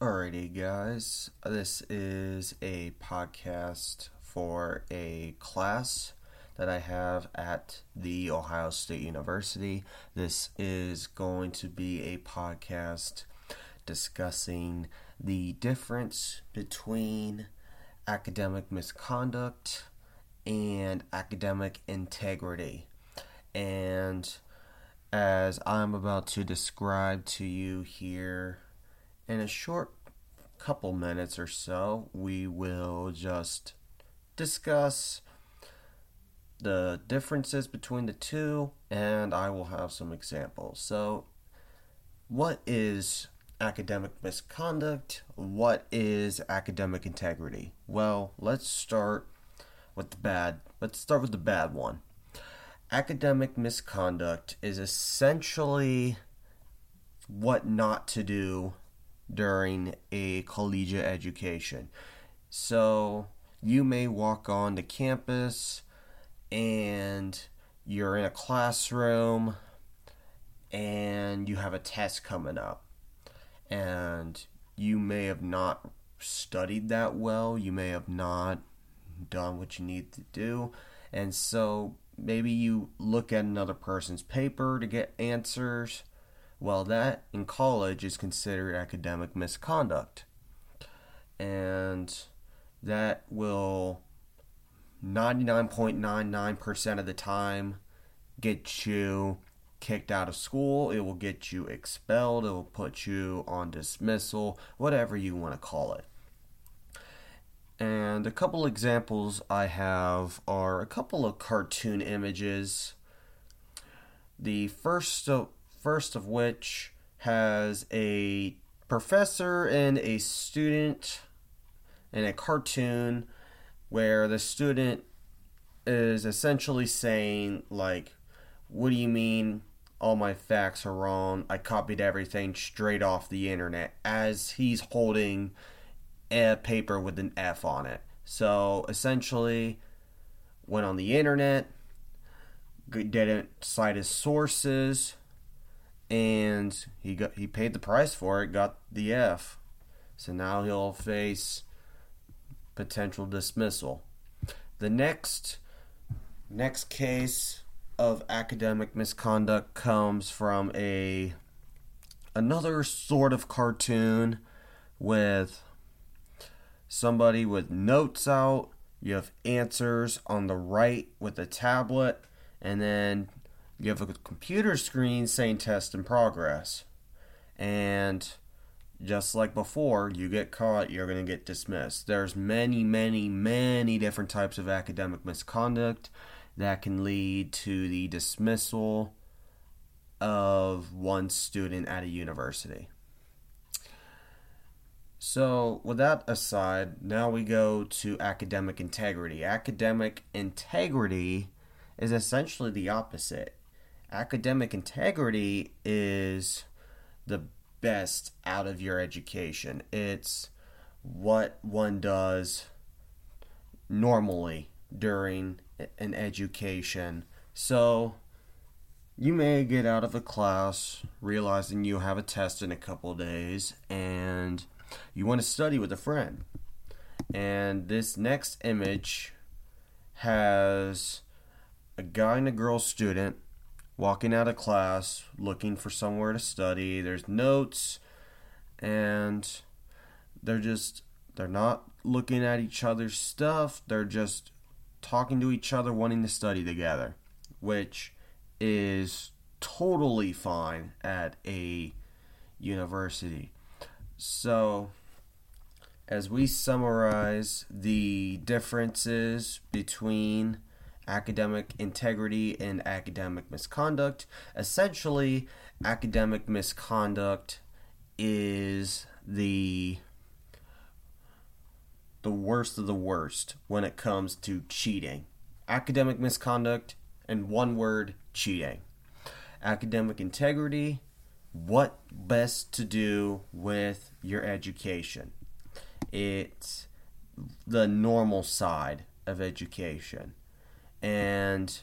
Alrighty, guys. This is a podcast for a class that I have at the Ohio State University. This is going to be a podcast discussing the difference between academic misconduct and academic integrity. And as I'm about to describe to you here in a short couple minutes or so, we will just discuss the differences between the two and I will have some examples. So, what is academic misconduct? What is academic integrity? Well, let's start with the bad. Let's start with the bad one. Academic misconduct is essentially what not to do during a collegiate education. So, you may walk on the campus and you're in a classroom and you have a test coming up. And you may have not studied that well. You may have not done what you need to do. And so maybe you look at another person's paper to get answers well that in college is considered academic misconduct and that will 99.99% of the time get you kicked out of school, it will get you expelled, it will put you on dismissal, whatever you want to call it. And a couple examples I have are a couple of cartoon images. The first first of which has a professor and a student in a cartoon where the student is essentially saying like what do you mean? All my facts are wrong. I copied everything straight off the internet as he's holding a paper with an f on it. So essentially went on the internet didn't cite his sources and he got he paid the price for it got the f so now he'll face potential dismissal. The next next case of academic misconduct comes from a another sort of cartoon with somebody with notes out, you have answers on the right with a tablet, and then you have a computer screen saying test in progress. And just like before, you get caught, you're going to get dismissed. There's many, many, many different types of academic misconduct that can lead to the dismissal of one student at a university. So, with that aside, now we go to academic integrity. Academic integrity is essentially the opposite. Academic integrity is the best out of your education. It's what one does normally during an education. So you may get out of a class realizing you have a test in a couple days and you want to study with a friend. And this next image has a guy and a girl student walking out of class, looking for somewhere to study. There's notes, and they're just they're not looking at each other's stuff. They're just talking to each other, wanting to study together, which is totally fine at a university. So, as we summarize the differences between academic integrity and academic misconduct. Essentially, academic misconduct is the the worst of the worst when it comes to cheating. Academic misconduct and one word cheating. Academic integrity, what best to do with your education. It's the normal side of education and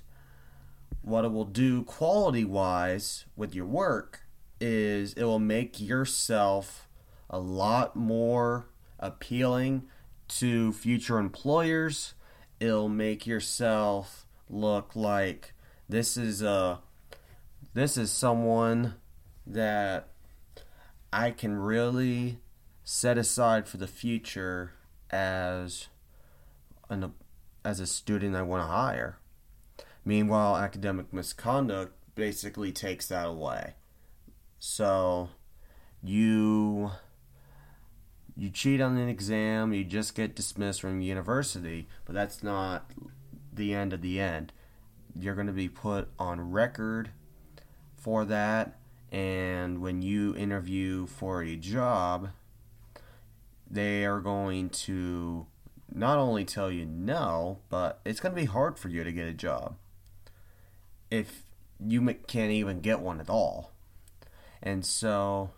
what it will do quality wise with your work is it will make yourself a lot more appealing to future employers. It'll make yourself look like this is a this is someone that I can really set aside for the future as an as a student I want to hire. Meanwhile, academic misconduct basically takes that away. So you you cheat on an exam, you just get dismissed from university, but that's not the end of the end. You're going to be put on record for that, and when you interview for a job, they are going to not only tell you no, but it's going to be hard for you to get a job if you can't even get one at all. And so,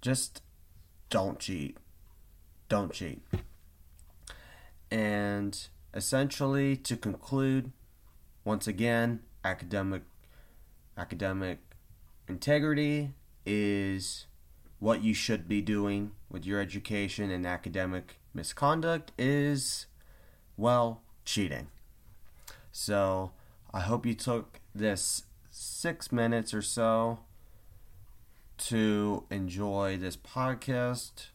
just don't cheat. Don't cheat. And essentially, to conclude, once again, academic academic integrity is what you should be doing with your education and academic misconduct is well cheating. So, I hope you took this 6 minutes or so to enjoy this podcast.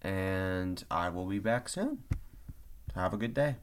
And I will be back soon. Have a good day.